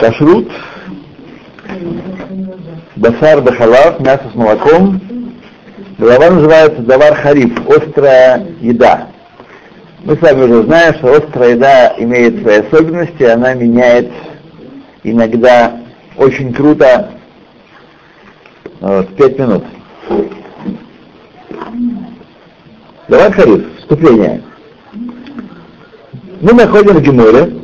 Кашрут, басар бахалав, мясо с молоком. Голова называется давар хариф, острая еда. Мы с вами уже знаем, что острая еда имеет свои особенности, она меняет иногда очень круто вот, пять минут. Давай хариф, вступление. Мы находим в Геморе,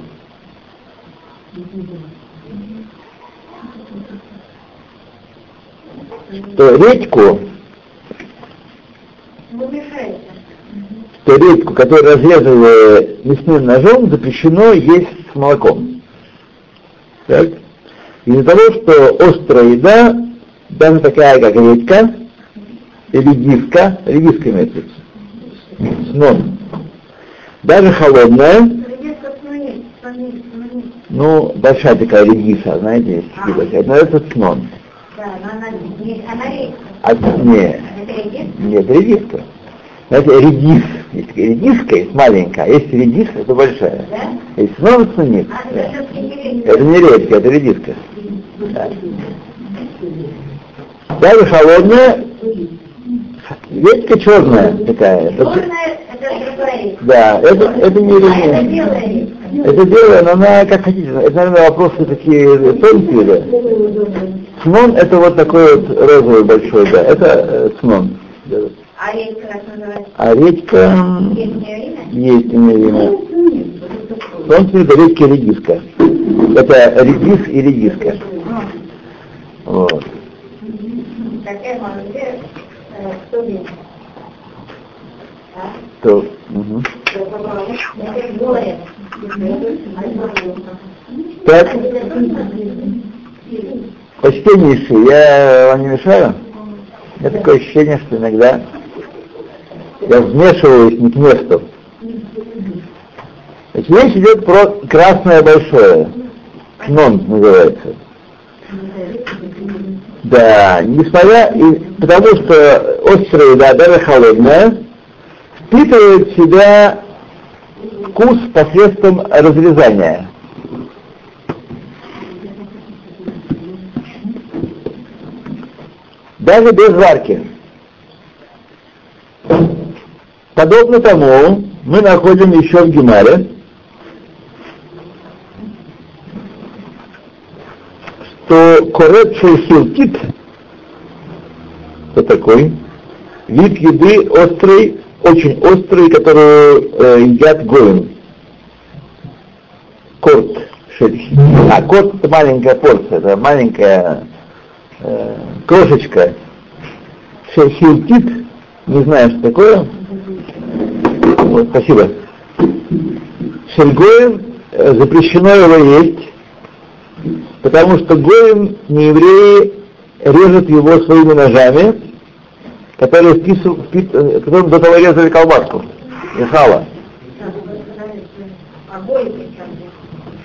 что редьку, что редьку, которую разрезали мясным ножом, запрещено есть с молоком. Так? Из-за того, что острая еда, даже такая, как редька, или диска, редиска имеется, снон, даже холодная, ну, большая такая редиса, знаете, есть такие большие, но это снон. А, нет, нет, редиска. Знаете, редис, есть редиска, есть маленькая, а есть редис, это большая. Да? Есть снова нет. А, да. Это не редька, это редиска. Да. Даже холодная, редька черная такая. Черная, это Да, это, это не редис. Это белое, но она как хотите. Это, наверное, вопросы такие тонкие, да. Снон это вот такой вот розовый большой, да. Это э, снон. А редька как называется? А редька... Есть у нее имя. Снон это редька и редиска. Это редис и редиска. Вот. То, угу. Так. Почтеннейший, я вам не мешаю? У меня такое ощущение, что иногда я вмешиваюсь не к месту. Значит, речь идет про красное большое. Кнон называется. Да, несмотря, и, потому что острая еда, даже холодная, впитывает в себя вкус посредством разрезания. Даже без варки. Подобно тому мы находим еще в Гемаре, что корет шельхилкит, это такой, вид еды острый, очень острый, который э, едят гоем. Корт. А корт это маленькая порция, это маленькая э, крошечка. Хилтит, не знаю, что такое. Вот, спасибо. Шельгоем э, запрещено его есть, потому что гоем не евреи режут его своими ножами, которые вписывают, впис, э, которым до того резали колбаску и сало.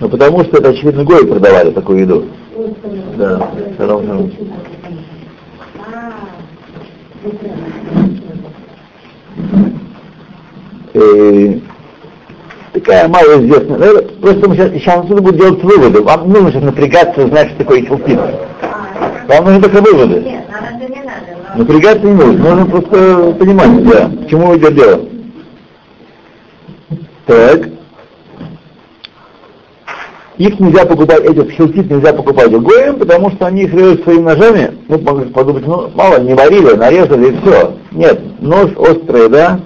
Ну потому что это очевидно гои продавали такую еду. Да, шалом, шалом. И такая малоизвестная. Ну, просто мы сейчас, сейчас отсюда будем делать выводы. Вам не нужно сейчас напрягаться, знать, что такое челпин. Вам нужны только выводы. Напрягаться не нужно, нужно просто понимать, да, к чему идет дело. Так. Их нельзя покупать, этих хилтит нельзя покупать Гоем, потому что они их режут своими ножами, ну, можно подумать, ну, мало, не варили, нарезали и все. Нет, нож острый, да?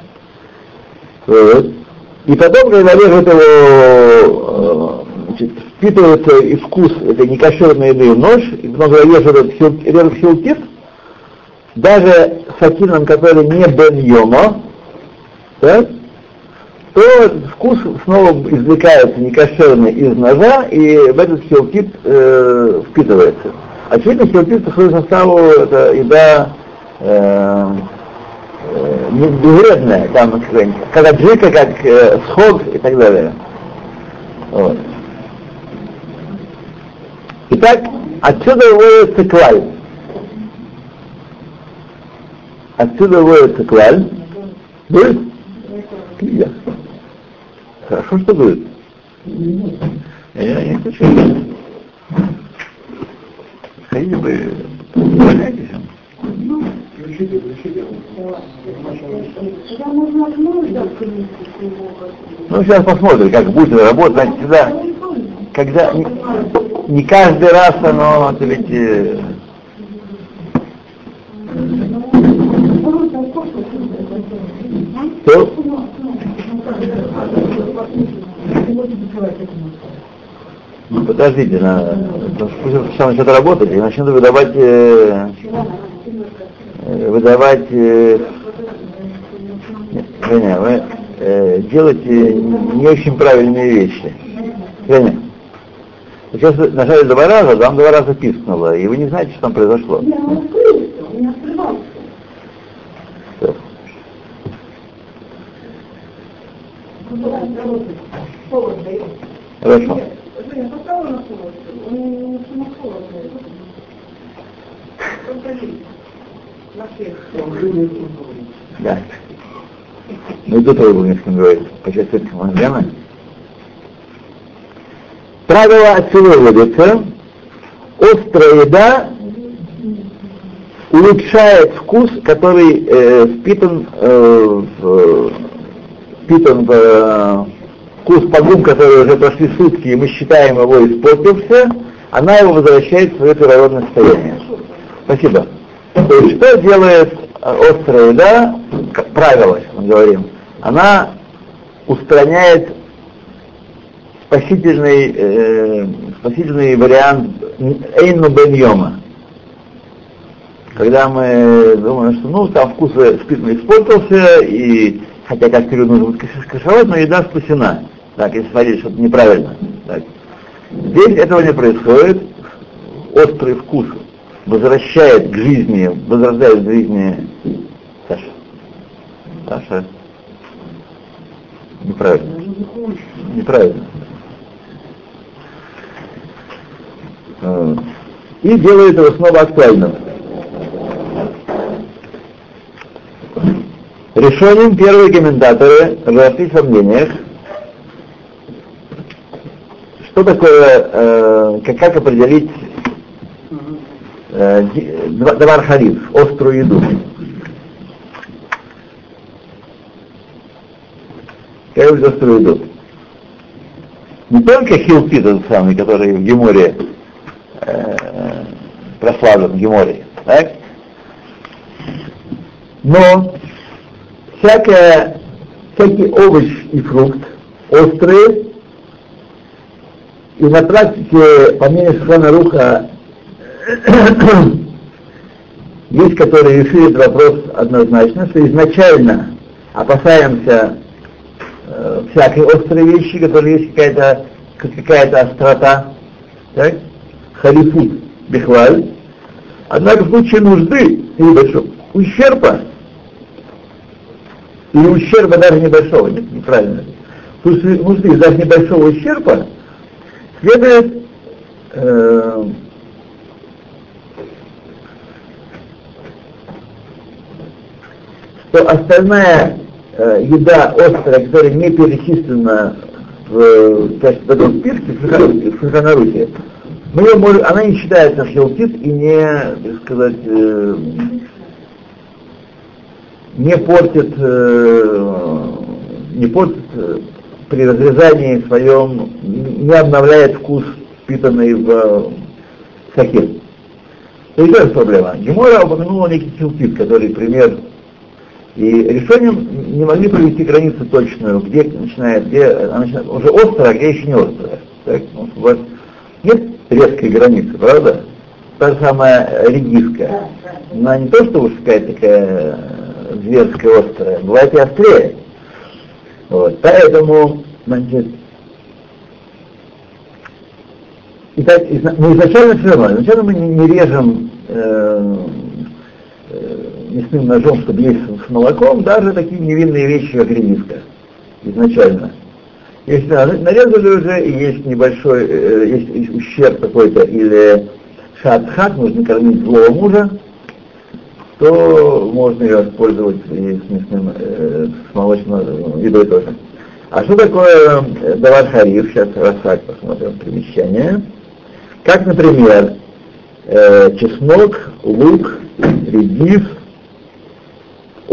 Вот. И потом, когда режут его, э, значит, впитывается и вкус этой некошерной еды в нож, и потом, когда режут этот хилтит, даже с сакином, который не бен йома, так, то вкус снова извлекается некошерный из ножа, и в этот хилкит э, впитывается. Очевидно, хилкит по составу это еда э, э, безвредная, там как аджика, как э, сход и так далее. Вот. Итак, отсюда выводится клаль. Отсюда выводится клаль. Будет? Клия. Хорошо, что будет. Я не хочу. вы справляетесь. Ну, сейчас посмотрим, как будет работать. Значит, всегда, когда не, не каждый раз оно, это ведь... Э, Что? Ну, подождите, надо, пусть сам начнет работать и начнет выдавать, э, э выдавать, э, Женя, вы э, делаете не очень правильные вещи. Женя, сейчас нажали два раза, вам два раза пискнуло, и вы не знаете, что там произошло. И тут его несколько говорит, по части Мангана. Правило отсюда выводится, острая еда улучшает вкус, который э, впитан, э, в, впитан в э, вкус погум, который уже прошли сутки, и мы считаем его испортился, она его возвращает в свое природное состояние. Спасибо. То есть что делает э, острая еда, как правило, мы говорим, она устраняет спасительный, э, спасительный вариант Эйну Бен. Когда мы думаем, что ну там вкус спиртно испортился, и хотя как период нужно будет кашевать, но еда спасена. Так, если смотреть что-то неправильно. Так. Здесь этого не происходит. Острый вкус возвращает к жизни, возрождает к жизни Саша. Саша. Неправильно. Неправильно. И делает его снова актуальным. Решением первые комментаторы разошлись во мнениях, что такое, э, как, как определить э, давар хариф, острую еду. Как острую еду. Не только хилпит тот самый, который в Геморе э, прославлен Геморе, так? но всякая, всякий овощ и фрукт острые и на практике, по мнению Шухана Руха, есть, которые решили этот вопрос однозначно, что изначально опасаемся э, всякой острой вещи, которые есть какая-то какая-то острота, так? халифут бихваль. Однако в случае нужды или большого ущерба, или ущерба даже небольшого, нет, неправильно, в случае нужды даже небольшого ущерба, следует э, что остальная э, еда острая, которая не перечислена в, в, в этом списке в Шуханарухе, мы ее можем, она не считается хилтит и не, так сказать, э, не портит, э, не портит э, при разрезании своем не обновляет вкус, впитанный в сахир. То есть это проблема. Гемора упомянула некий хилтит, который пример. И решением не могли провести границу точную, где начинает, где она начинает, уже острая, а где еще не острая. Так, ну, вот, нет резкой границы, правда? Та же самая редиска. Она не то, что уж какая-то такая зверская острая, бывает и острее. Вот. Поэтому, значит, Итак, мы изначально все равно, изначально мы не, не режем э, э, мясным ножом, чтобы есть с молоком, даже такие невинные вещи, как редиска, изначально. Если нарезали уже, и есть небольшой, э, есть ущерб какой-то, или шат-хат, нужно кормить злого мужа, то можно ее использовать и с мясным, э, с молочной едой тоже. А что такое э, давар хариф? Сейчас раз посмотрим примещение. Как, например, э, чеснок, лук, редис,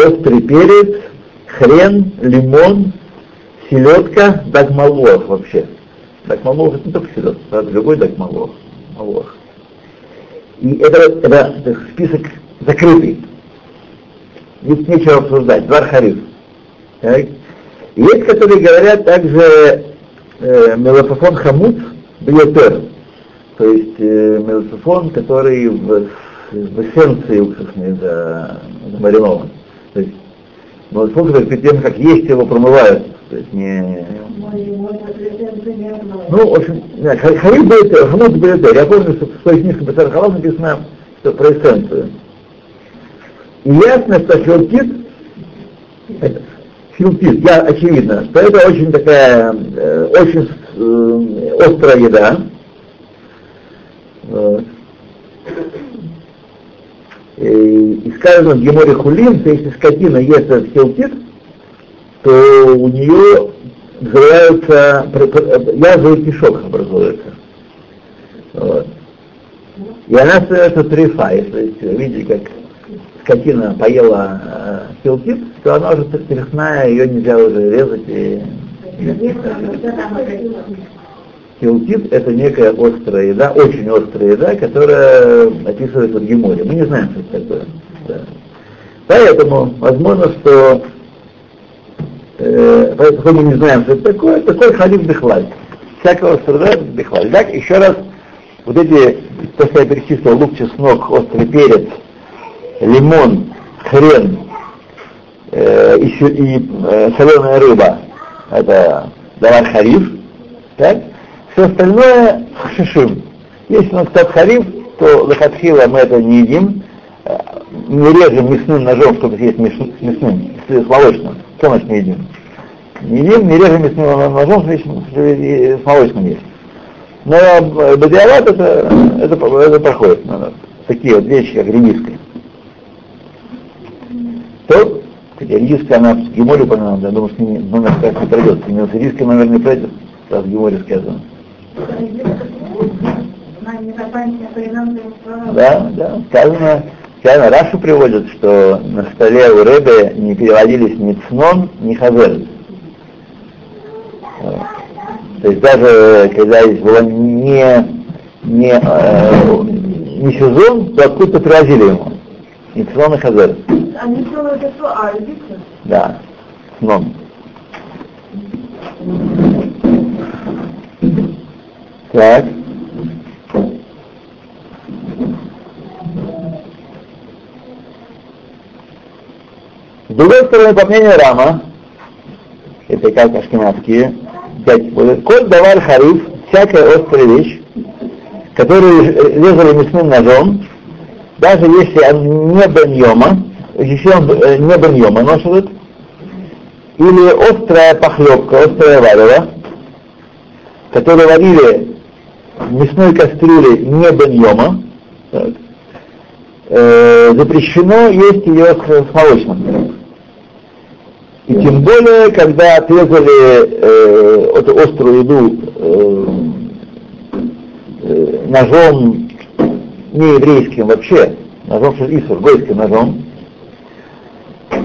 острый перец, хрен, лимон, селедка, дагмалох вообще. Дагмалох это не только селедка, это другой дагмалох. Малох. И это, это, это список закрытый. Здесь нечего обсуждать. Двар хариф. Есть, которые говорят также э, мелофофон хамут биотер. То есть э, мелофофон, который в, в эссенции уксусной замаринован. То есть мелофофон, который перед тем, как есть, его промывают. То есть не... Ну, в общем, хариф биотер, хамут биотер. Я помню, что в своей книжке Бесар Халав написано, что про эссенцию. И ясно, что филтит, филтит, я очевидно, что это очень такая, э, очень э, острая еда. Вот. И, и сказано в Геморе Хулин, что если скотина ест этот хилтит, то у нее взрывается, язвый кишок образуется. Вот. И она становится трефа, если видите, как скотина поела э, хилкит, то она уже трясная, ее нельзя уже резать. И... Хилкит это некая острая еда, очень острая еда, которая описывается в Геморе. Мы не знаем, что это такое. Да. Поэтому, возможно, что э, поэтому мы не знаем, что это такое, такой халиф бихлаль. Всякого страдает бихлаль. Так, еще раз, вот эти, то, что я перечислил, лук, чеснок, острый перец, лимон, хрен э, и, и э, соленая рыба, это давар хариф, так? Все остальное хашишим. Если у нас тот хариф, то лохатхила мы это не едим, э, не режем мясным ножом, чтобы съесть мясным, с молочным. Что значит не едим? Не едим, не режем мясным ножом, чтобы с молочным есть. Но э, бадиават это, это, это проходит. Такие вот вещи, как ремиска. То, хотя риска она в Геморе упоминала, я думаю, что номер как не пройдет. Именно риска номер не пройдет, раз в Геморе сказано. Да, да, сказано, сказано, Рашу приводит, что на столе у Рэбе не переводились ни цнон, ни хазер. То есть даже когда здесь было не, не, э, не сезон, то откуда-то привозили ему. И цнон и хазер. Они делают это а альбицы? Да, сном. Так. С другой стороны, по мнению Рама, это как ашкенадские, коль давар хариф, всякая острая вещь, которую резали мясным ножом, даже если он не беньома, если он э, не беньома носит, или острая похлебка, острая варево, которую варили мясной кастрюле не беньома, э, запрещено есть ее с, с молочным. И тем более, когда отрезали э, эту острую еду э, э, ножом не еврейским вообще, ножом Исур, гойским ножом,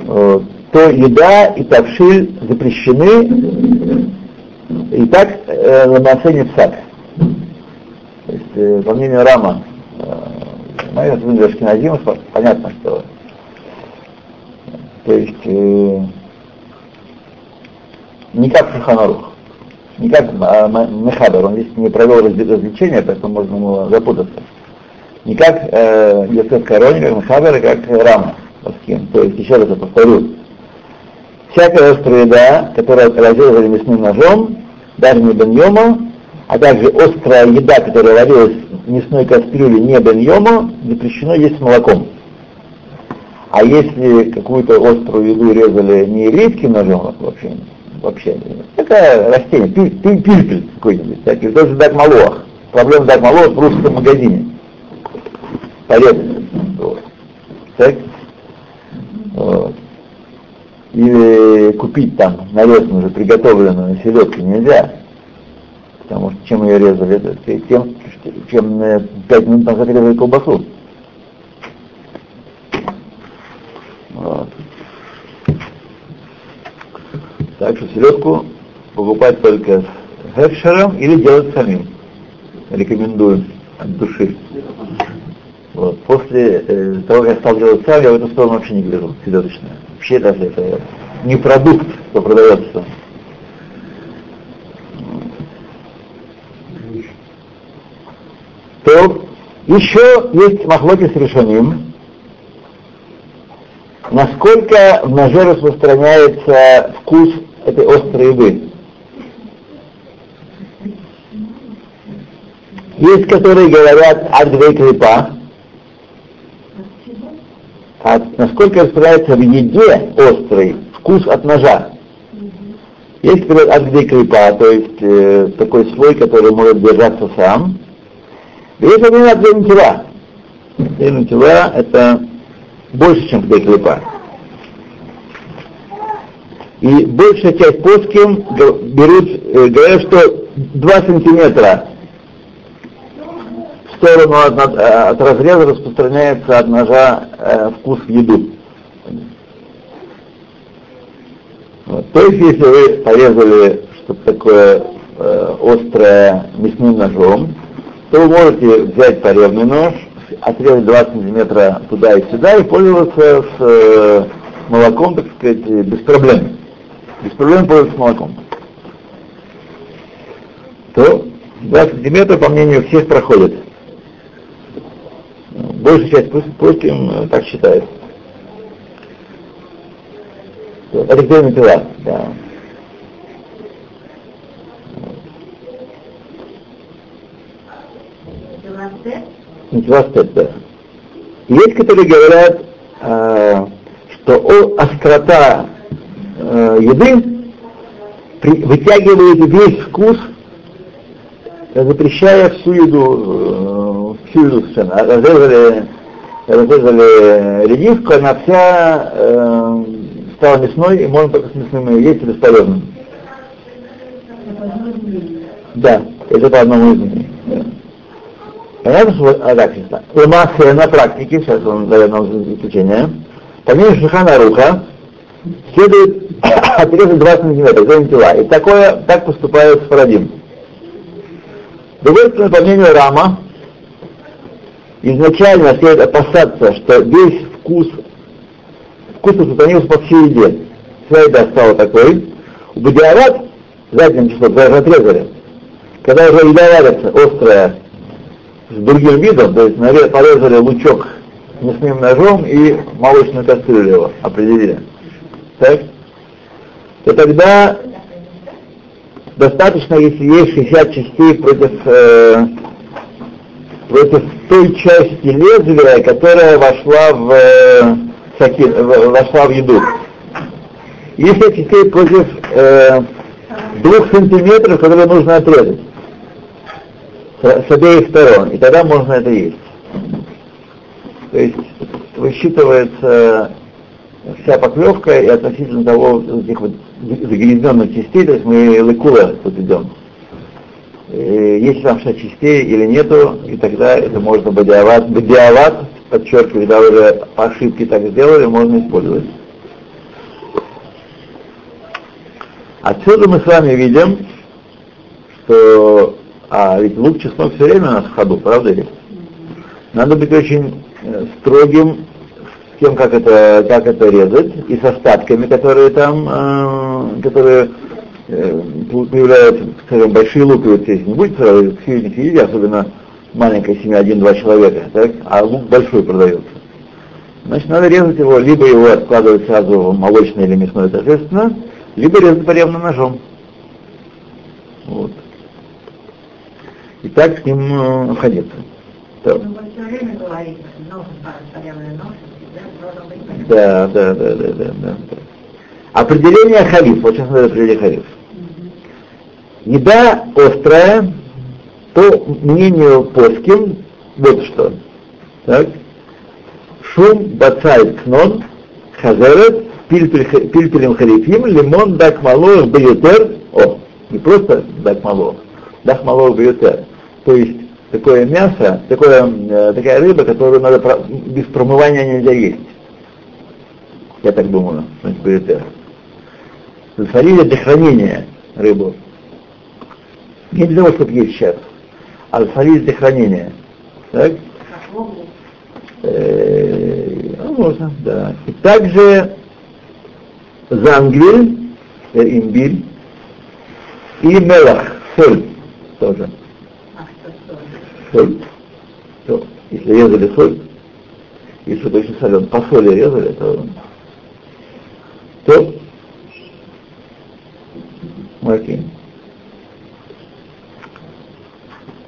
Э, то еда и тавшиль запрещены и так э, на ношение псак. То есть, э, по мнению Рама, э, моя Ашкиназим, понятно, что то есть э, не как Шуханарух, не как а, он здесь не провел развлечения, поэтому можно ему запутаться. Не как э, Йосеф Корони, как Мехабер, и как Рама. Паским. То есть, еще раз я повторю, всякая острая еда, которая разрезали мясным ножом, даже не беньома, а также острая еда, которая варилась в мясной кастрюле не беньома, запрещено есть с молоком. А если какую-то острую еду резали не еврейским ножом, вообще, вообще, такая растение, пиль, пиль, пиль какой-нибудь, такие, тоже дать малох. Проблема дать малох в русском магазине. Порезать. Вот. Так? Вот. Или купить там нарезанную, уже приготовленную селедку нельзя. Потому что чем ее резали, тем, чем э, пять минут назад резали колбасу. Вот. Так что селедку покупать только с хефшером или делать самим. Рекомендую от души. Вот. После э, того, как я стал делать сам, я в эту сторону вообще не гляжу, селедочная. Вообще даже это не продукт, что продается. То еще есть махлоки с решением, насколько в ноже распространяется вкус этой острой еды. Есть, которые говорят от клепа, а насколько распространяется в еде острый вкус от ножа. Есть, говорят, от клепа, то есть э, такой слой, который может держаться сам. Есть один от тела. тела это больше, чем клепа. И большая часть плоским берут, э, говорят, что 2 сантиметра в сторону от, от, от разреза распространяется от ножа э, вкус в еду. Вот. То есть, если вы порезали что-то такое э, острое мясным ножом, то вы можете взять порезный нож, отрезать 2 сантиметра туда и сюда и пользоваться с э, молоком, так сказать, без проблем без проблем пользоваться молоком. То 2 сантиметра, по мнению всех, проходит. Большая часть пустим э, так считает. Это где тела, да. Есть, которые говорят, э, что острота э, еды вытягивает весь вкус, запрещая всю еду, э, всю еду совершенно. Разрезали, разрезали редиску, она вся э, стала мясной, и можно только с мясным ее есть и бесполезным. Да, это по одному из мнений. Понятно, что а, так, сейчас. на практике, сейчас он дает нам исключение. Помимо Шихана Руха, следует отрезать 20 сантиметров, за тела. И такое, так поступает Фарадим. Другой стороны, по мнению Рама, изначально следует опасаться, что весь вкус, вкус сохранился по всей еде. Вся еда стала такой. У Бадиарат, задним числом, даже отрезали. Когда уже еда варится, острая, с другим видом, то есть порезали лучок мясным ножом и молочную кастрюлю его определили. Так, то тогда достаточно, если есть 60 частей против, э, против той части лезвия, которая вошла в, э, саки, в, вошла в еду. Если частей против э, двух сантиметров, которые нужно отрезать с, обеих сторон, и тогда можно это есть. То есть высчитывается вся поклевка и относительно того, этих вот загрязненных частей, то есть мы лыкула тут идем. И есть там 6 частей или нету, и тогда это можно бодиават, бодиават, подчеркиваю, когда уже по так сделали, можно использовать. Отсюда мы с вами видим, что а ведь лук чеснок все время у нас в ходу, правда ли? Надо быть очень э, строгим тем, как это, как это резать, и с остатками, которые там, э, которые э, появляются, скажем, большие луковицы, если не будет сразу съедите, особенно маленькая семья, один-два человека, так, а лук большой продается. Значит, надо резать его, либо его откладывать сразу в молочное или мясное, соответственно, либо резать поревным ножом. Вот. И так с ним э, ходиться. Так. Да, да, да, да, да, да. Определение хариф, вот сейчас надо определение хариф. Еда острая, то мнению плоским, вот что. Так. Шум, бацай, кнон, хазерет, пильпелем харифим, лимон, дак малош, бьютер, о, не просто дак малош, Дахмалов бьютер. То есть такое мясо, такое, э, такая рыба, которую надо без промывания нельзя есть. Я так думаю, значит, бьютер. Сальфализ для хранения рыбу. Не для того, чтобы есть сейчас. А сальфализ для хранения. Так? Э, ну, можно, да. И также зангель, э, имбирь, и мелах, соль тоже. Соль. То, если резали соль, если что-то очень солен, по соли резали, то, то окей.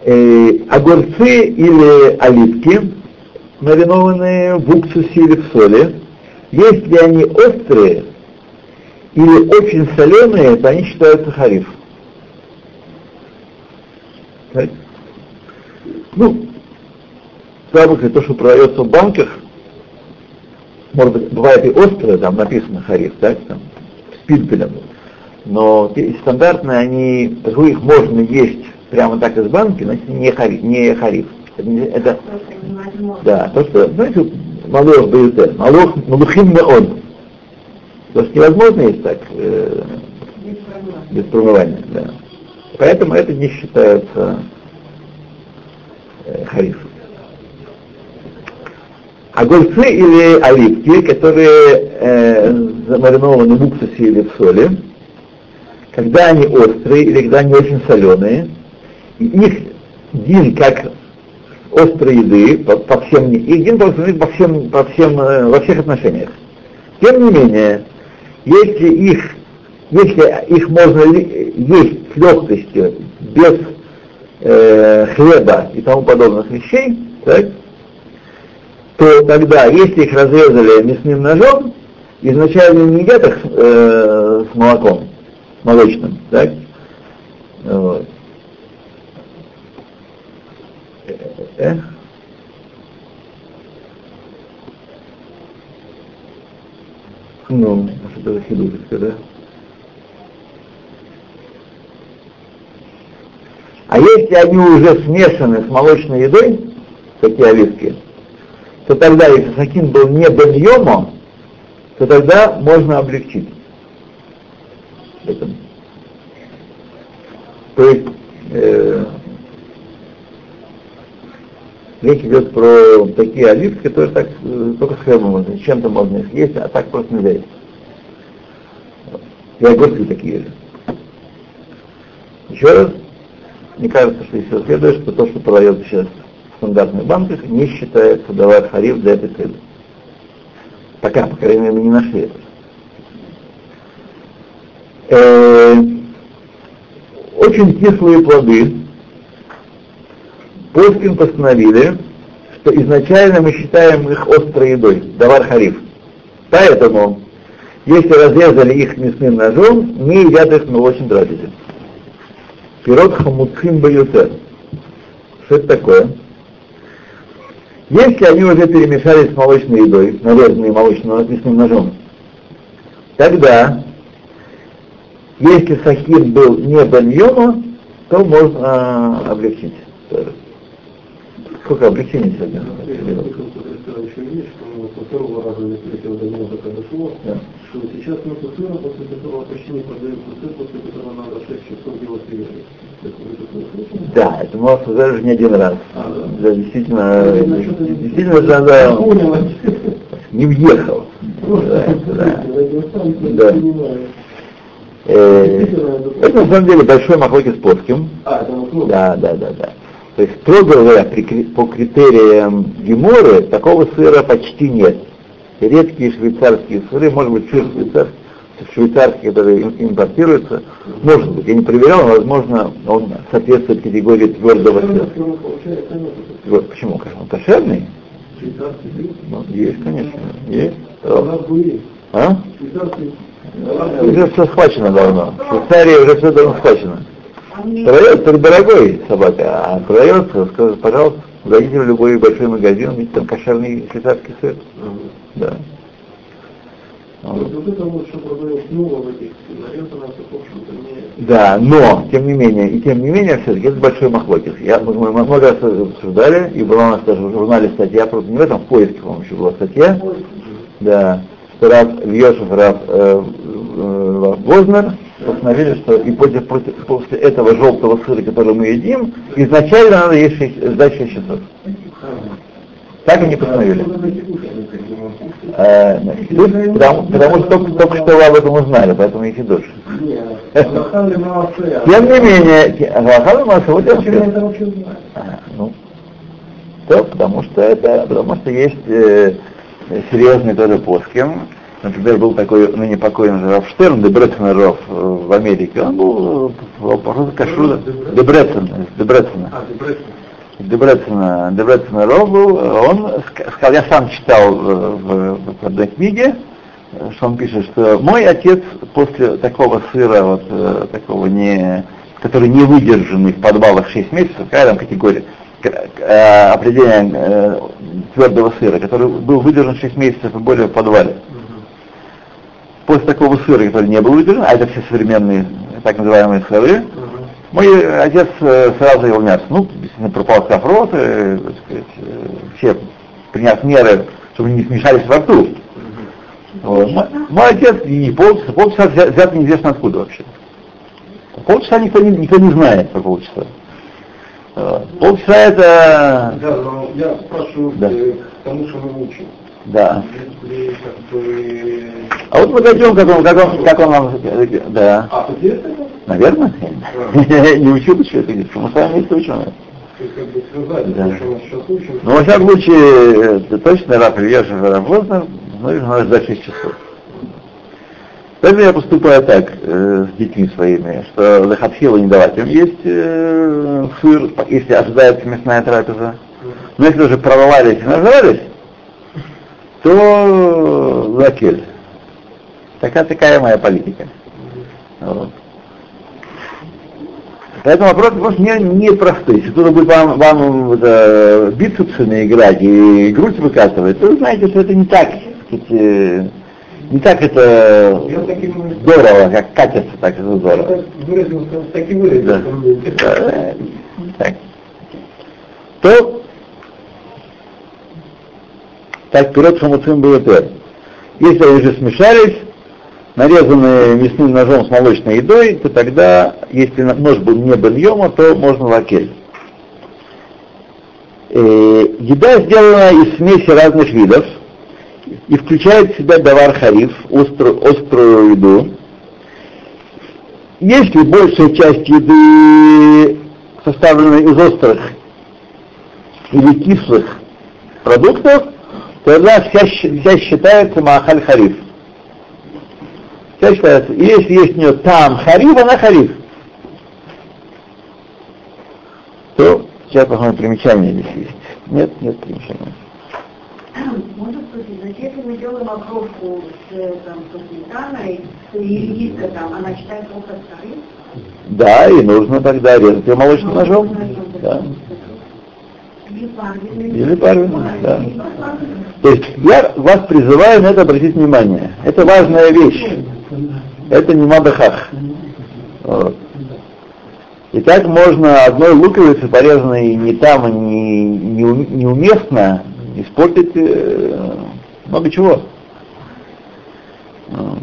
Э, огурцы или оливки, маринованные в уксусе или в соли, если они острые или очень соленые, то они считаются хариф. Так? Ну, запах то, что продается в банках, может быть, бывает и острое, там написано хариф, так, там, с пинтелем, но стандартные, они, поскольку их можно есть прямо так из банки, значит, не хариф. Не хариф. Это, это да, то, что, знаете, малох бьютер, малох, малухим он. То, что невозможно есть так, э, без промывания, да. Поэтому это не считается э, харифом. Огурцы или оливки, которые э, замаринованы в уксусе или в соли, когда они острые или когда они очень соленые, их дин как острой еды по, по всем их дин по всем, по всем, э, во всех отношениях. Тем не менее, если их если их можно есть с легкостью, без э, хлеба и тому подобных вещей, так, то тогда, если их разрезали мясным ножом, изначально не едят их э, с молоком, молочным, так? Вот. Э? Ну, что это хидушечка, да? А если они уже смешаны с молочной едой, такие оливки, то тогда, если сакин был не беньомо, то тогда можно облегчить. Это. То есть э, речь идет про такие оливки, которые так э, только с хлебом можно, чем-то можно их есть, а так просто нельзя есть. И огурцы такие же. Еще раз, мне кажется, что если следует, что то, что продается сейчас в стандартных банках, не считается давать хариф для этой цели. Пока, по крайней мере, мы не нашли это. Э, очень кислые плоды. Поскин постановили, что изначально мы считаем их острой едой, давар хариф. Поэтому, если разрезали их мясным ножом, не едят их в молочном трапезе. Пирот хамуцим баютер. Что это такое? Если они уже перемешались с молочной едой, нарезанной молочным мясным ножом, тогда, если сахим был не баньома, то можно а, облегчить. Сколько облегчений сегодня? Да. Что сейчас нету сыра, после которого почти не продается сыр, после которого надо 6 часов делать перерыв. Да, это может даже не один раз. А, да. да действительно, действительно, надо не въехал. Да, да. да. Э, это на самом деле большой махлоки с плоским. А, это Да, да, да, да. То есть, строго говоря, по критериям Геморы такого сыра почти нет. Редкие швейцарские сыры, может быть, сыр швейцарский, швейцарский, который импортируется, может быть, я не проверял, но, возможно, он соответствует категории твердого сыра. Почему? Он кошерный? Ну, есть, конечно, есть. А? Уже все схвачено давно. В Швейцарии уже все давно схвачено. Продается дорогой собака, а продается, скажет, пожалуйста, зайдите в любой большой магазин, видите там кошерный швейцарский сыр. Да. Общем-то, не... Да, но, тем не менее, и тем не менее, все-таки это большой махлокис. Я, мы, мы много раз обсуждали, и была у нас даже в журнале статья, просто не в этом, в поиске, по-моему, еще была статья, да, что Рав Льешев, Рав э, э, Вознер постановили, что и после, после, этого желтого сыра, который мы едим, изначально надо есть 6, ждать 6 часов. Так они постановили. Э, тут, потому, потому что только, только что вы об этом узнали, поэтому их и душ. Тем не менее, Галахали Маасе, вот я ну, то, потому что это, потому что есть э, серьезный тоже плоским. Например, был такой ныне покойный Раф Штерн, Дебрецен Ров в Америке. Он был просто кашру Дебрецен, Дебрецена. Дебрецена, Дебрецена Ров был, он сказал, я сам читал в, в, одной книге, что он пишет, что мой отец после такого сыра, вот такого не, который не выдержанный в подвалах 6 месяцев, какая там категория, э, определение э, твердого сыра, который был выдержан 6 месяцев и более в подвале. После такого сыра, который не был выдержан, а это все современные так называемые сыры, мой отец э, сразу его мясо, ну, естественно, пропал кафрот, э, сказать, э, все приняв меры, чтобы не смешались во рту. Вот. Мой, мой отец не полчаса, полчаса взят, взят неизвестно откуда вообще. Полчаса никто не, никто не знает про полчаса. Полчаса это... Да, но я спрашиваю да. к тому, что мы учим. Да. А вот мы дойдем, как он, как он, как он нам... Да. А? Наверное. Не учил еще это, мы с вами есть ученые. Да. что. Ну, во всяком случае, это точно Раф Ильяшев Рафознер, ну, и надо ждать 6 часов. Поэтому я поступаю так э, с детьми своими, что лехатхила не давать им есть э, сыр, если ожидается мясная трапеза. Но если уже прорвались и нажрались, то лакель. Такая, такая моя политика. Вот. Поэтому вопрос просто не, не простой. Если кто-то будет вам, вам это, бицепсами играть и грудь выкатывать, то вы знаете, что это не так, сказать, э, не так это здорово, как катится, так это здорово. выразился, так и выразился. Да. Так. То так пирот хамуцим было пер. Если они уже смешались, нарезанные мясным ножом с молочной едой, то тогда, если нож был не бельема, то можно лакель. Э, еда сделана из смеси разных видов и включает в себя давар хариф, острую, острую еду. Если большая часть еды составлена из острых или кислых продуктов, тогда вся, щ- вся считается махаль хариф. Вся считается, и если есть у нее там хариф, она хариф. То сейчас посмотрим примечание здесь есть. Нет, нет примечания. Спросить, значит, если мы делаем морковку с, там, со сметаной, то редиска там, она считается старых? Да, и нужно тогда резать ее молочным ножом. Да. Или парвельный, да. То есть я вас призываю на это обратить внимание. Это важная вещь. Это не мадахах. Вот. И так можно одной луковицы, порезанной не там, и не, не, ум- неуместно, испортить э, много чего. Вот.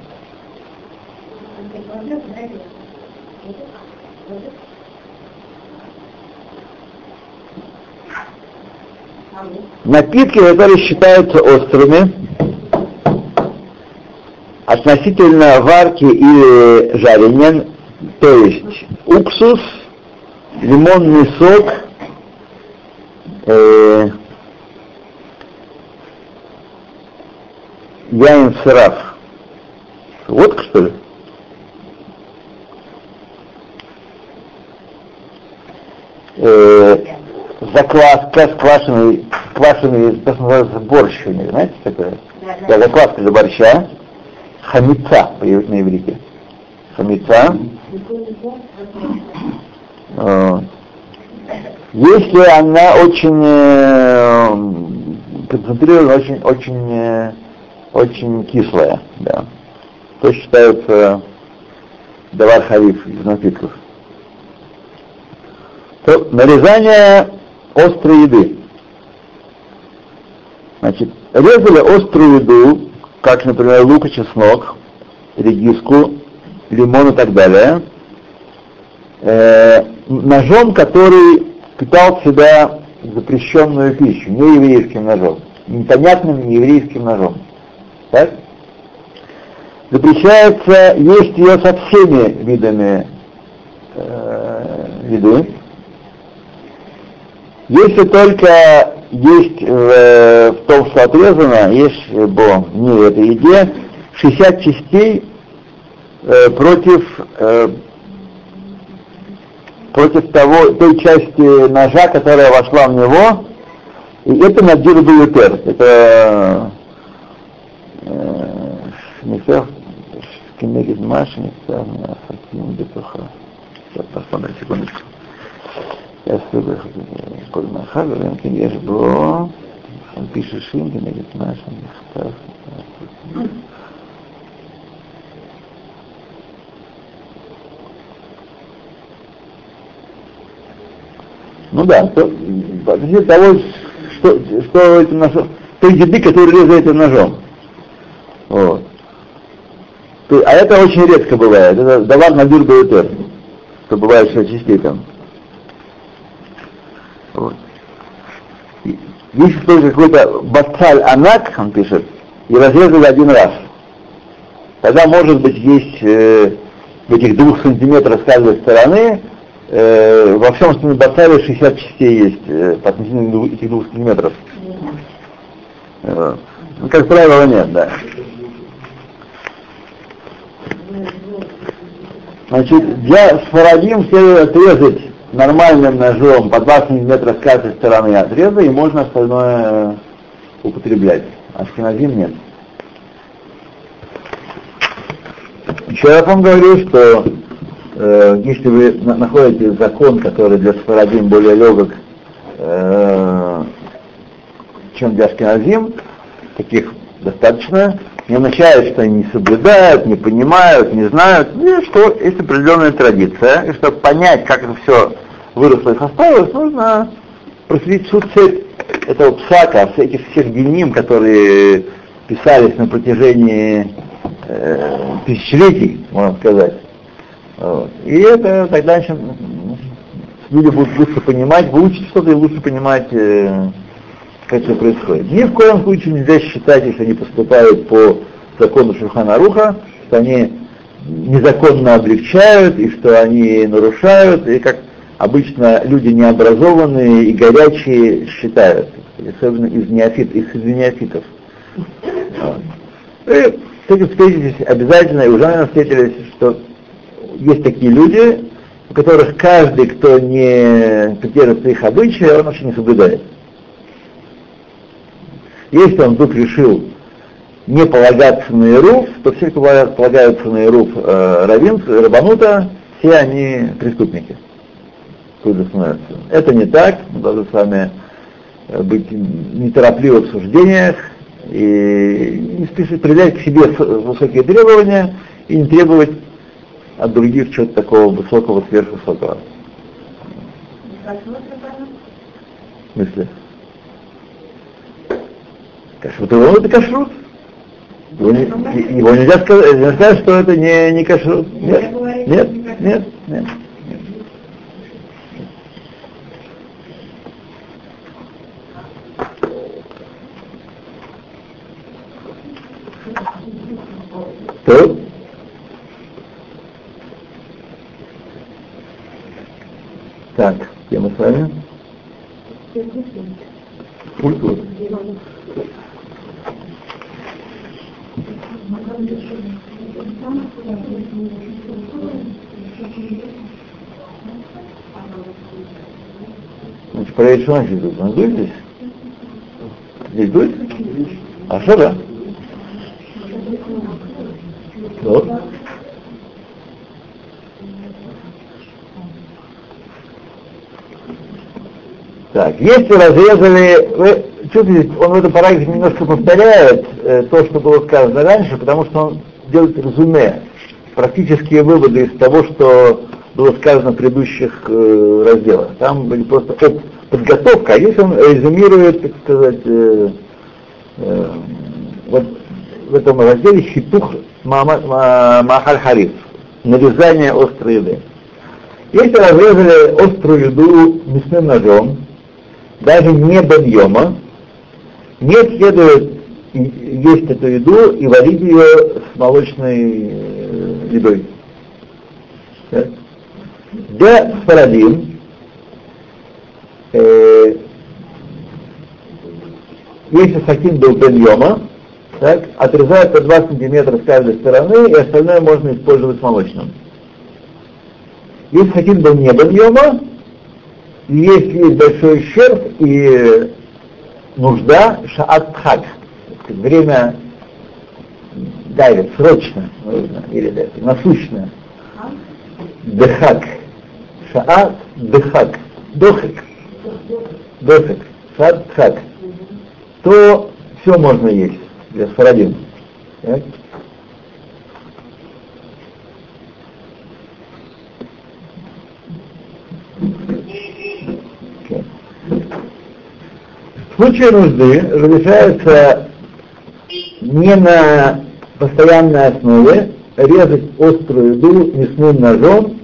Напитки, которые считаются острыми, относительно варки или жарения, то есть уксус, лимонный сок, э, яин сыраф. Водка, что ли? Э, закваска, квашеный, квашеный, то, что называется борщ у них, знаете такое? Да, закваска для борща. Хамица на иврите. Хамица. Если она очень э, концентрирована, очень, очень, э, очень кислая, да. То считается давар хариф из напитков. То нарезание острой еды. Значит, резали острую еду, как, например, лук и чеснок, редиску, лимон и так далее, э, ножом, который питал в себя запрещенную пищу, не еврейским ножом, непонятным еврейским ножом. Так? Запрещается есть ее со всеми видами э, еды. Если только есть в, в том, что отрезано, есть бо, не в этой еде, 60 частей э, против э, против того, той части ножа, которая вошла в него, и это надир дуетер. Это Шмифер, Кенегид Маша, Мифер, Хаким, Бетуха. Сейчас посмотрим, секундочку. Я слышу, коль махар, Ремкин, יש בו, על פי שישים כנגד מה שנכתב. Ну да, то, по отношению того, что, что этим ножом, той еды, которую резали этим ножом. Вот. То, а это очень редко бывает. Это давар на бюргуэтер, что бывает 6 частей там. Вот. Если только какой-то бацаль анак, он пишет, и разрезали один раз, тогда может быть есть э, в этих двух сантиметрах с каждой стороны э, во всем остальном бацале 60 частей есть э, по отношению этих двух сантиметров. Э, ну, как правило, нет, да. Значит, для сфарадим следует отрезать нормальным ножом по 2 сантиметра с каждой стороны отреза, и можно остальное употреблять. А шкиназим нет. Еще я вам говорю, что э, если вы на- находите закон, который для сфарадим более легок, э, чем для шкиназим, таких достаточно, не означает, что они не соблюдают, не понимают, не знают, и что есть определенная традиция, и чтобы понять, как это все выросло и составилось, нужно проследить всю цепь этого псака, этих всех геним, которые писались на протяжении э, тысячелетий, можно сказать. Вот. И это тогда еще люди будут лучше понимать, выучить что-то и лучше понимать, э, как это происходит. Ни в коем случае нельзя считать, если они поступают по закону Шурхана Руха, что они незаконно облегчают и что они нарушают, и как обычно люди необразованные и горячие считают, особенно из, неофит, из неофитов. Вот. И с этим встретитесь обязательно, и уже, наверное, встретились, что есть такие люди, у которых каждый, кто не придерживается их обычаев, он вообще не соблюдает. Если он вдруг решил не полагаться на Ируф, то все, кто полагаются на Ируф э, Равин, Рабанута, все они преступники. Же становятся. Это не так, мы должны с вами э, быть неторопливы в суждениях и не спешить проявлять к себе высокие требования и не требовать от других чего-то такого высокого, сверхвысокого. В смысле? Кашрут его это кашрут. Его, не- его нельзя сказать, нельзя сказать, что это не, не кашрут. Нет, нет, нет, нет. То? Так, где мы с вами? Культура. Значит, проверить, что значит тут. Он дует здесь? Здесь дует? А что да? Вот. Так, если разрезали, вы чувствуете, он в этом параграфе немножко повторяет э, то, что было сказано раньше, потому что он делает резюме, практические выводы из того, что было сказано в предыдущих э, разделах. Там были просто оп, подготовка, а здесь он резюмирует, так сказать, э, э, вот в этом разделе хитух махаль хариф, нарезание острой еды. Если разрезали острую еду мясным ножом, даже не беньома, не следует есть эту еду и варить ее с молочной э, едой. Для спарадим э, если сакин был беньома, так, отрезается 2 сантиметра с каждой стороны, и остальное можно использовать молочным. Если сакин был не беньома, если есть большой ущерб и нужда, шаат хак, время давит, срочно, нужно, или да, насущно. Дехак. Шаат дехак. Дохак. Дохак. Шаат хак. То все можно есть для сфарадим. Так? В случае нужды разрешается не на постоянной основе резать острую еду мясным ножом,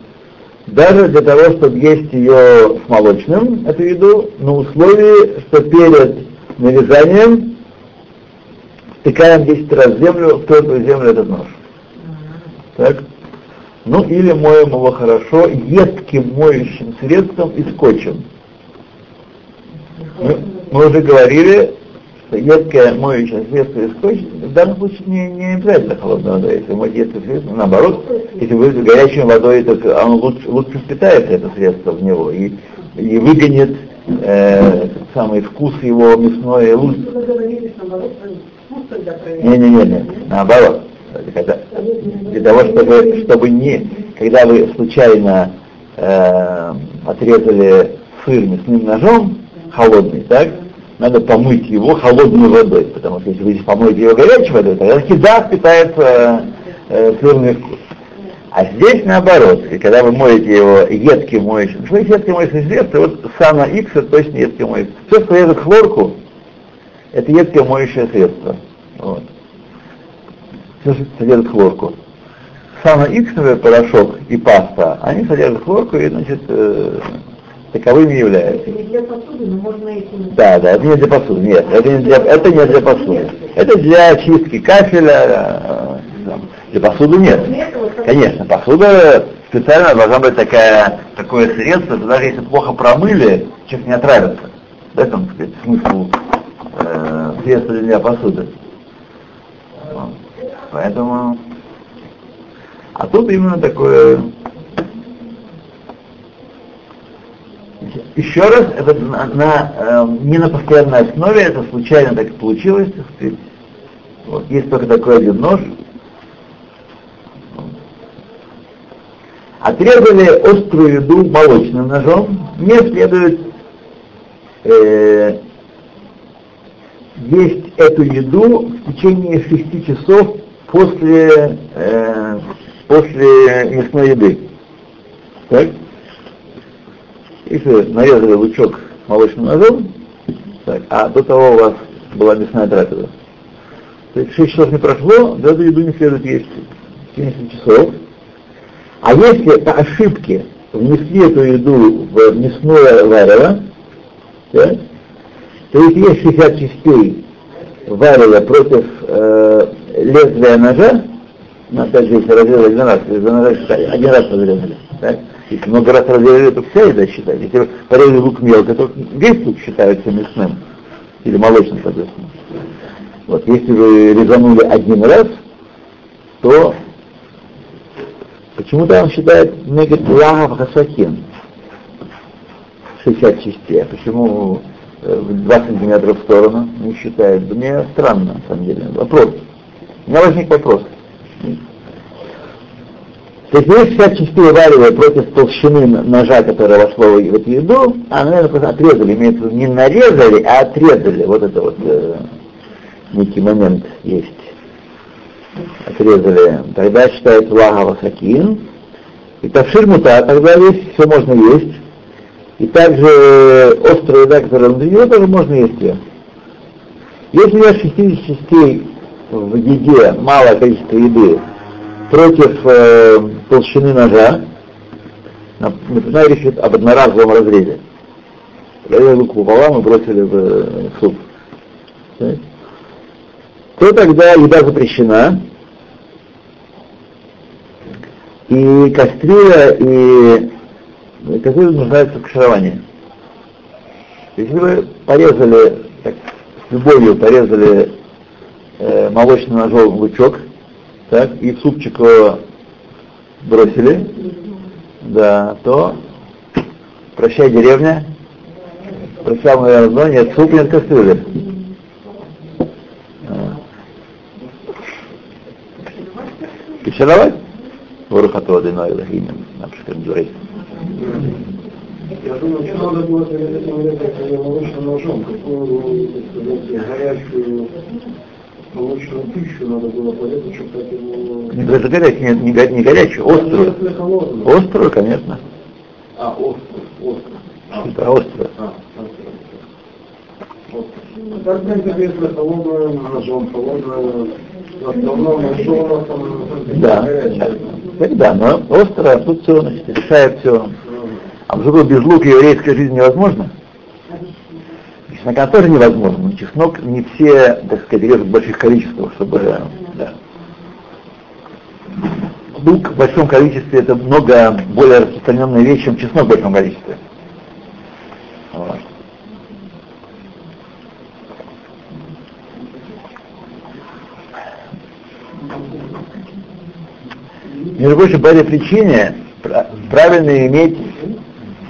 даже для того, чтобы есть ее с молочным, эту еду, на условии, что перед нарезанием втыкаем 10 раз в землю, в твердую землю этот нож. Так? Ну или моем его хорошо едким моющим средством и скотчем. Мы, мы уже говорили, что едкое моющее средство и скотч в данном случае не, не обязательно холодная вода. Если мыть едкое средство, наоборот, если вы горячей водой, то оно лучше, лучше впитается это средство в него и, и выгонит э, самый вкус его мясной лучше. Не-не-не, наоборот. Когда, для того, чтобы, чтобы не, когда вы случайно э, отрезали сыр мясным ножом, холодный, так, надо помыть его холодной водой, потому что если вы помоете его горячей водой, тогда всегда впитается э, сырный вкус. А здесь наоборот, и когда вы моете его едким моющим, что есть едким моющим средство, вот сана X это точно едкий моющий. Все, что содержит хлорку, это едкое моющее средство. Вот. Все, что содержит хлорку. Сана X, порошок и паста, они содержат хлорку и, значит, э, таковыми являются. Это не для посуды, но можно этим... Да, да, это не для посуды, нет, это не для, это не для посуды. Это для чистки кафеля, э, для посуды нет. Конечно, посуда специально должна быть такая, такое средство, что даже если плохо промыли, человек не отравится. В этом, так сказать, смысл э, средства для посуды. Поэтому... А тут именно такое еще раз, это на, на, э, не на постоянной основе, это случайно так получилось, так сказать. Вот, есть только такой один нож. Отрезали острую еду молочным ножом, не следует э, есть эту еду в течение шести часов после, э, после мясной еды. Так? Если нарезали лучок молочным ножом, так, а до того у вас была мясная трапеза, то есть 6 часов не прошло, до эту еду не следует есть 70 часов. А если по ошибке внесли эту еду в мясное варево, то если есть 60 частей варева против э, лезвия ножа, ну, опять же, если разрезали один раз, один раз разрезали, так, если много раз разделили, то вся еда считается. Если порезали лук мелко, то весь лук считается мясным. Или молочным, соответственно. Вот, если вы резанули один раз, то почему-то он считает мегатлагов хасакин. 60 частей. А почему 2 э, сантиметра в сторону не считает? Мне странно, на самом деле. Вопрос. У меня возник вопрос. То есть вы 60 частей варивая против толщины ножа, которая вошла в эту еду, а, наверное, просто отрезали, имеется в виду, не нарезали, а отрезали. Вот это вот э, некий момент есть. Отрезали. Тогда считается лагава сакин. И тавшир мута, тогда есть, все можно есть. И также острая еда, которая внутри нее, тоже можно есть ее. Если у вас 60 частей в еде, малое количество еды, против э, толщины ножа, например, речь об одноразовом разрезе. Когда лук пополам и бросили в, э, суп. То тогда еда запрещена, и кастрюля, и кастрюля нуждается в кашировании. Если вы порезали, так, с любовью порезали э, молочным ножом лучок, так, и супчик его бросили, да, то прощай деревня, прощай мое родное, нет суп, нет кастрюли. Кишаровать? Ворухату Адыной Элохимим, например, Дурей. Я думаю, что надо было перед этим молочную пищу надо было порезать, чтобы так его... Не даже горячую, нет, не, го- не горячую, острую. Холодную. Острую, конечно. А, острую, острую. А, Это острую. а, острую. Так, если холодную, ножом холодную, в основном, а там? Да, тогда, но острая, тут все, значит, решает все. А в без лука еврейская жизнь невозможна. Чеснока тоже невозможно, но чеснок не все, так сказать, режут в больших количествах, чтобы, да. Лук в большом количестве это много более распространенная вещь, чем чеснок в большом количестве. Вот. Между прочим, по этой причине пра- правильно иметь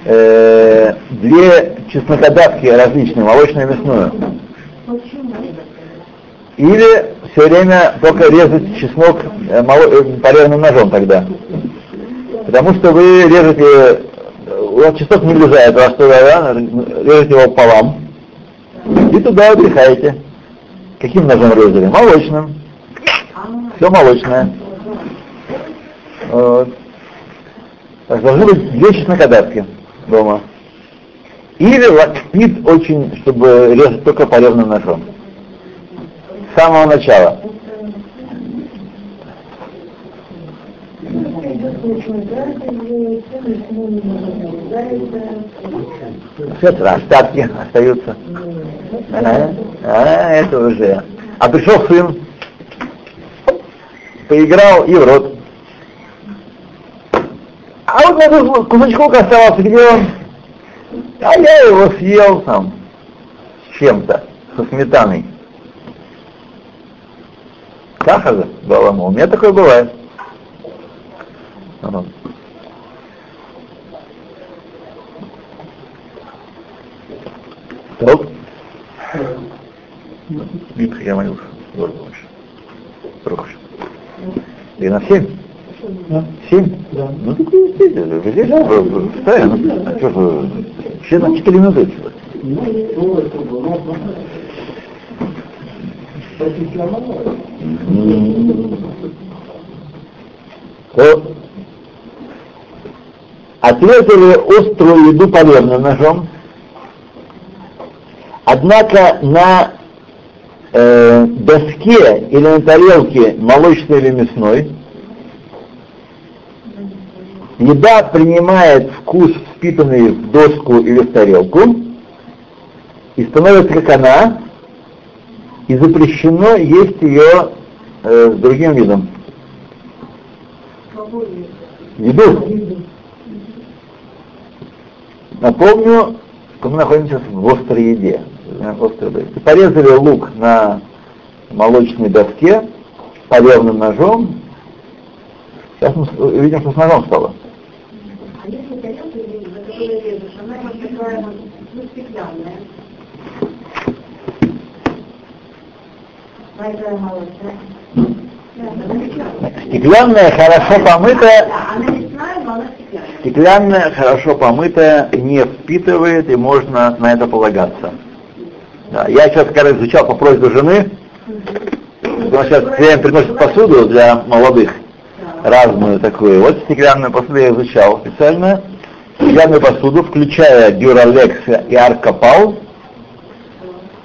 э, две чеснокодавки различные, молочную и мясную. Или все время только резать чеснок э, э, порезанным ножом тогда. Потому что вы режете, э, у чеснок не у вас туда, да, режете его пополам, и туда выпихаете. Каким ножом резали? Молочным. Все молочное. Вот. Так, должны быть две чеснокодавки дома. Или лакпит очень, чтобы резать только порезанным ножом. С самого начала. Все остатки остаются. А, а, это уже. А пришел сын, поиграл и в рот. А вот этот кусочок оставался, где он? А я его съел там с чем-то, со сметаной. Сахар баламу. У меня такое бывает. Так. Митха я молюсь. Рухаш. И на семь? Семь? Да. Ну так и здесь, э, здесь постоянно. А что же, все на четыре минуты. Ну, ну, отрезали острую еду полезным ножом, однако на э, доске или на тарелке молочной или мясной еда принимает вкус, впитанный в доску или в тарелку, и становится как она, и запрещено есть ее э, с другим видом. Еду. Напомню, что мы находимся в острой еде. Острой порезали лук на молочной доске полевным ножом, сейчас мы видим, что с ножом стало. А если тарелка, за которую режешь, она вот такая вот, ну, стеклянная. Большая молочная. Стеклянная, хорошо помытая, она лесная, но она стеклянная. стеклянная, хорошо помытая, не впитывает, и можно на это полагаться. Да, я сейчас, когда изучал по просьбе жены, что сейчас время приносят посуду для молодых, разную такую. Вот стеклянную посуду я изучал специально. Стеклянную посуду, включая Дюралекс и Аркопал,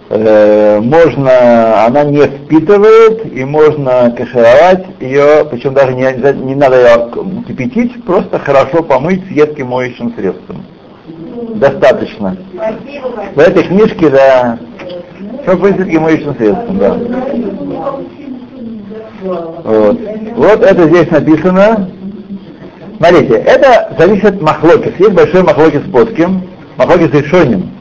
э, можно, она не впитывает, и можно кашировать ее, причем даже не, не надо ее кипятить, просто хорошо помыть с едким моющим средством. Достаточно. В этой книжке, да, все моющим средством, да. Вот. вот это здесь написано. Смотрите, это зависит от махлокис. Есть большой махлокис плоским, махлокис решением.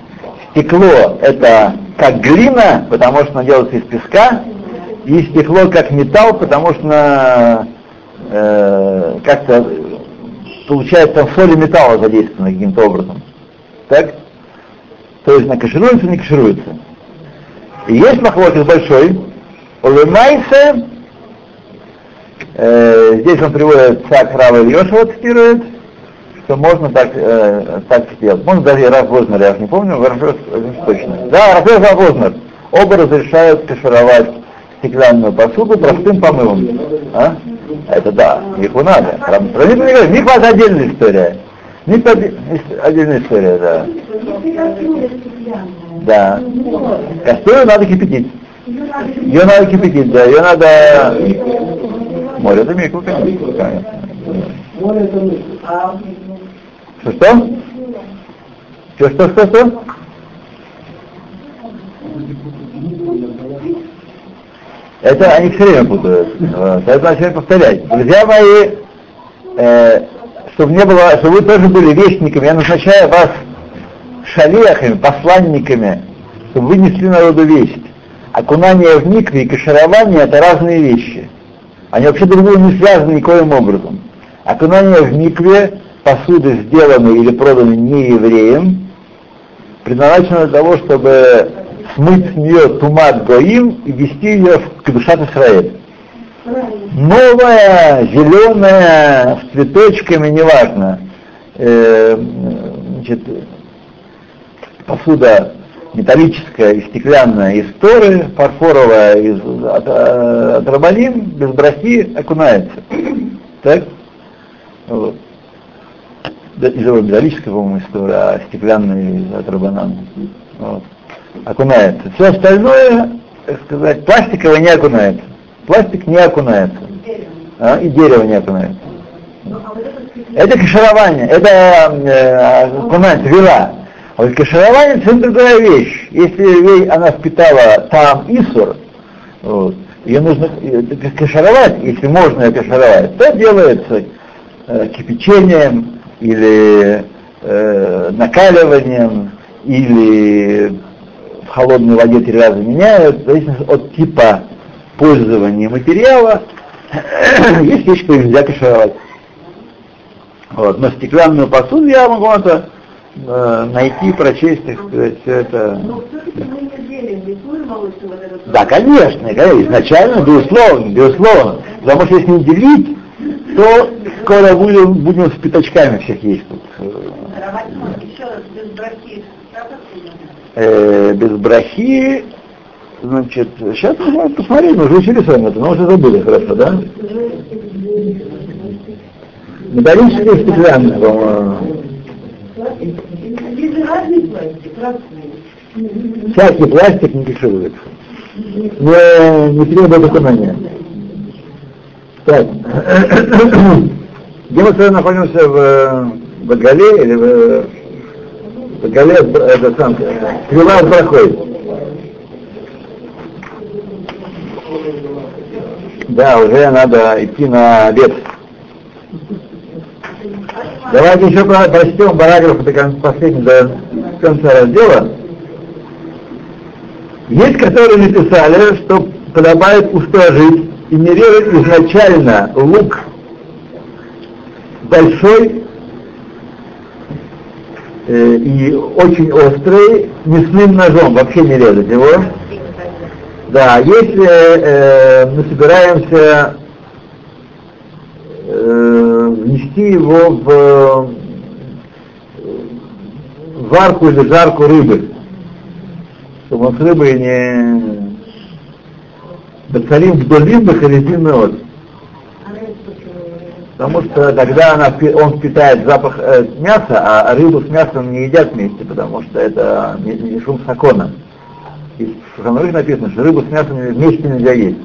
Стекло это как глина, потому что оно делается из песка, и стекло как металл, потому что э, как-то получается там соли металла задействованы каким-то образом. Так? То есть на кашируется, не кашируется. И есть махлокис большой, Улымайся, Э, здесь он приводит Цак Рава Ильешева цитирует, что можно так, э, так сделать. Можно даже Раф Вознер, я уж не помню, Раф точно. Да, Раф Вознер. Оба разрешают кашировать стеклянную посуду простым помывом. А? Это да, миху надо. Про миху не говорю. Миху отдельная история. Миху отдельная история, да. Да. Кастрюлю надо кипятить. Ее надо кипятить, да, ее надо... Море это микро, конечно. Море это мысль. Что, что? Что, что, что, что? Это они все время путают. Все время повторять. Друзья мои, э, чтобы не было, чтобы вы тоже были вестниками, я назначаю вас шалехами, посланниками, чтобы вы несли народу весть. Окунание в микве и каширование это разные вещи. Они вообще друг с другом не связаны никоим образом. Окунание в микве посуды, сделанной или проданной не евреем, предназначено для того, чтобы смыть с нее тумат гоим и ввести ее в Кедушат Исраэль. Новая, зеленая, с цветочками, неважно. Э, значит, посуда металлическая и стеклянная из Торы, фарфоровая из, от, э, от Рабаним, без брахи окунается. Так? Вот. Металлическая, по-моему, история, а стеклянная из- от Рабанан. Вот. Окунается. Все остальное, так сказать, пластиковое не окунается. Пластик не окунается. А? И дерево не окунается. Это каширование, это э, окунается, вера. А вот каширование совсем другая вещь. Если она впитала там Исур, вот, ее нужно э, кашировать, если можно ее кашировать, то делается э, кипячением или э, накаливанием, или в холодной воде три раза меняют, в зависимости от типа пользования материала, есть вещи, которые нельзя кашировать. Вот. Но стеклянную посуду я могу это э, найти, прочесть, так сказать, все это. Но все-таки мы не делим лесную молочную вот эту. Да, конечно, конечно, изначально, безусловно, безусловно. Потому что если не делить, то скоро будем, будем с пятачками всех есть тут. Э, без брахи, значит, сейчас можно посмотреть, мы уже учили с вами это, но уже забыли хорошо, да? Металлическое и стеклянное, по-моему. Всякий пластик не кишируется. Не, не требует окунания. Так. Где мы с находимся? В Багале или в Багале, это сам, Крила с брахой. Да, уже надо идти на обед. Давайте еще про- прочтем параграф до кон- последний, до конца раздела. Есть, которые написали, что подобает устражить и не резать изначально лук большой э, и очень острый мясным ножом, вообще не резать его. Да, если э, мы собираемся внести его в э, варку или жарку рыбы, чтобы он с рыбой не Бацарим гдолим бахаризим меот. Потому что тогда она, он впитает запах э, мяса, а рыбу с мясом не едят вместе, потому что это не, не шум сакона. И в Шуханрухе написано, что рыбу с мясом вместе нельзя есть.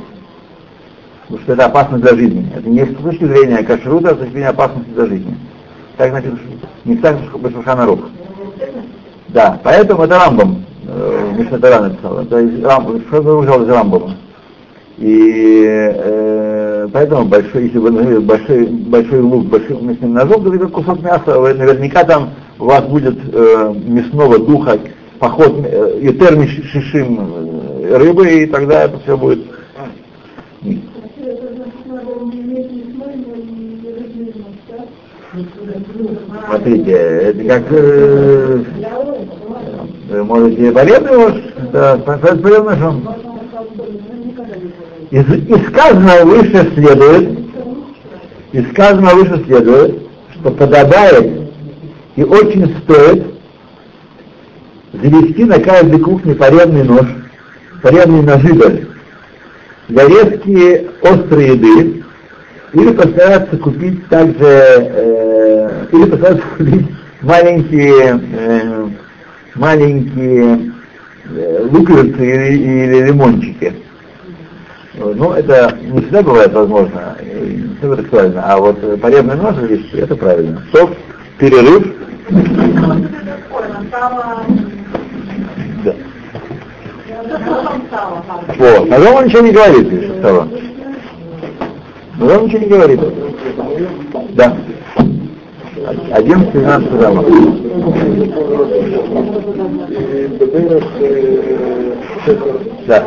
Потому что это опасно для жизни. Это не с точки зрения кашрута, а с точки зрения опасности для жизни. Так написано, не так в Шуханарух. Да, поэтому это э, Мишнатара написал. Это из Рамбама, что взял из Рамбама. И э, поэтому большой, если вы нарезали большой, большой лук большим мясным ножом, то это кусок мяса, вы, наверняка там у вас будет э, мясного духа, поход э, и шишим э, рыбы, и тогда это все будет. Смотрите, это как э, вы можете нож, да, ножом. Из, из сказанного выше следует, из сказанного выше следует, что подобает и очень стоит завести на каждой кухне паренный нож, паренный ножиголь для резки острой еды, или постараться купить также, э, или постараться купить маленькие, э, маленькие э, луковицы или, или лимончики. Ну, это не всегда бывает возможно, не всегда актуально, а вот порезанный нож есть, это правильно. Стоп, перерыв. Да. Вот, ножом он ничего не говорит, если того. Ножом ничего не говорит. Да. 11-12 граммов. Да.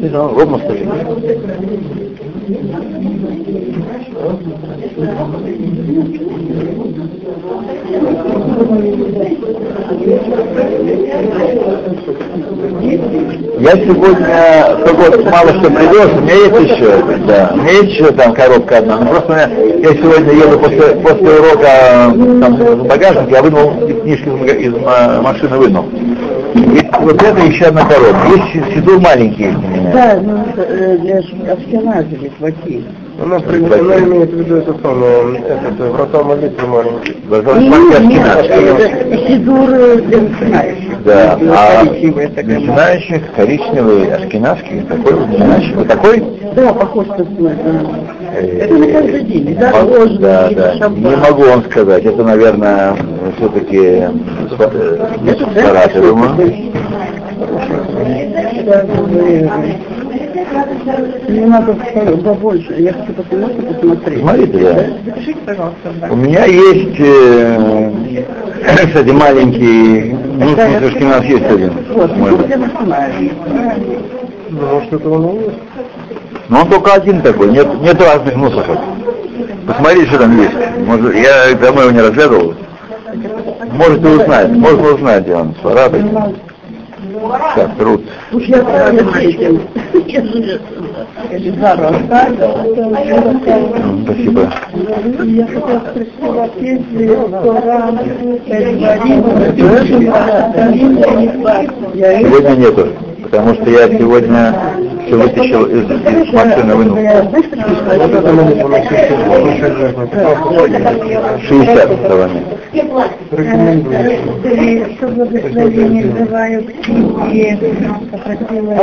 Ну, ровно скажи. Я сегодня только мало что привез, у меня есть еще, да, у меня есть еще там коробка одна, но просто у меня, я сегодня еду после, после урока там в багажник, я вынул книжки из, машины вынул. И вот это еще одна коробка. Есть сидур маленький у меня. Да, ну, э, для Ашкеназа или Ваки. Она, при- она имеет в виду это самое, этот, э, врата молитвы для начинающих. Да, а начинающих коричневый, ашкенадский, такой вот начинающий. Вы такой? Да, похож на. Э, Это на каждый день. Да, да, да. Не могу вам сказать. Это, наверное, все-таки старат, я думаю. Не надо побольше. Я хочу посмотреть, посмотреть. Смотрите, да. Запишите, пожалуйста. да. У меня есть, э, кстати, маленький, ну, в смысле, что у нас есть один. Вот, я начинаю. Ну, может, это он и есть. Но он только один такой, нет, нет разных нусахов. Посмотрите, что там есть. Может, я давно его не разглядывал. Можете узнать, можно узнать, где он, с арабой. Так, труд. М, Спасибо. Я хотела спросить вас, если Коран Я Сегодня нету, потому что я сегодня все вытащил из, из машины, вынул. Вот это молитва на всех языках, слушай, Жека, 60 словами. Рекомендую. Что благословение называют книги, попросила